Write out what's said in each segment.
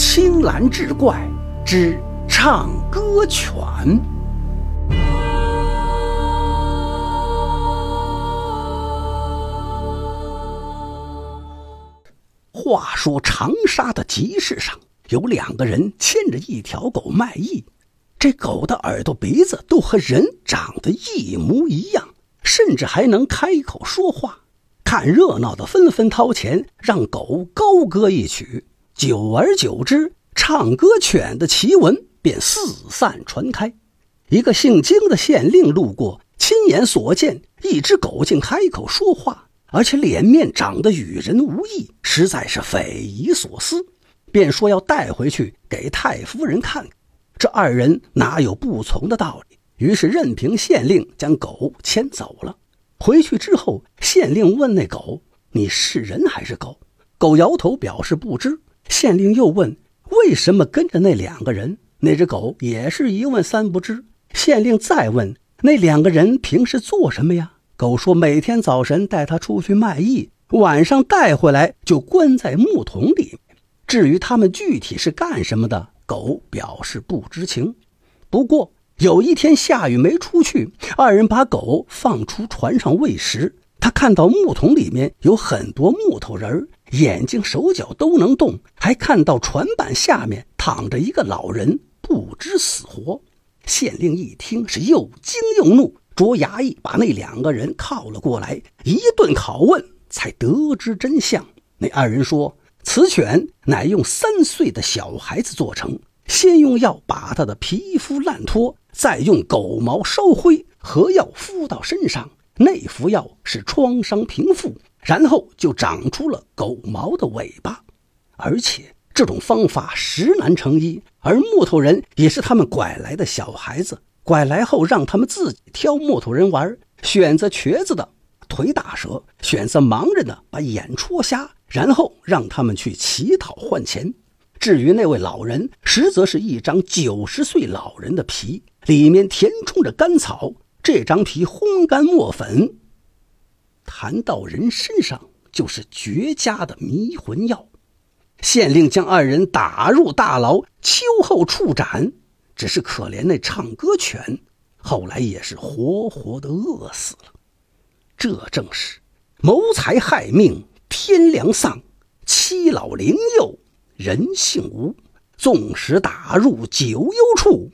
青蓝志怪之唱歌犬。话说长沙的集市上，有两个人牵着一条狗卖艺。这狗的耳朵、鼻子都和人长得一模一样，甚至还能开口说话。看热闹的纷纷掏钱让狗高歌一曲，久而久之，唱歌犬的奇闻便四散传开。一个姓金的县令路过，亲眼所见一只狗竟开口说话，而且脸面长得与人无异，实在是匪夷所思，便说要带回去给太夫人看。这二人哪有不从的道理？于是任凭县令将狗牵走了。回去之后，县令问那狗：“你是人还是狗？”狗摇头表示不知。县令又问：“为什么跟着那两个人？”那只狗也是一问三不知。县令再问：“那两个人平时做什么呀？”狗说：“每天早晨带他出去卖艺，晚上带回来就关在木桶里。至于他们具体是干什么的？”狗表示不知情，不过有一天下雨没出去，二人把狗放出船上喂食。他看到木桶里面有很多木头人儿眼睛手脚都能动，还看到船板下面躺着一个老人，不知死活。县令一听是又惊又怒，捉衙役把那两个人铐了过来，一顿拷问，才得知真相。那二人说。此犬乃用三岁的小孩子做成，先用药把他的皮肤烂脱，再用狗毛烧灰和药敷到身上，那服药是创伤平复，然后就长出了狗毛的尾巴。而且这种方法实难成医，而木头人也是他们拐来的小孩子，拐来后让他们自己挑木头人玩，选择瘸子的腿打折，选择盲人的把眼戳瞎。然后让他们去乞讨换钱。至于那位老人，实则是一张九十岁老人的皮，里面填充着干草。这张皮烘干磨粉，弹到人身上就是绝佳的迷魂药。县令将二人打入大牢，秋后处斩。只是可怜那唱歌犬，后来也是活活的饿死了。这正是谋财害命。天良丧，妻老灵幼，人性无。纵使打入九幽处，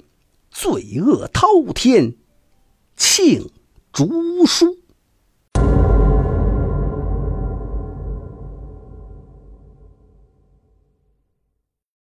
罪恶滔天，罄竹书。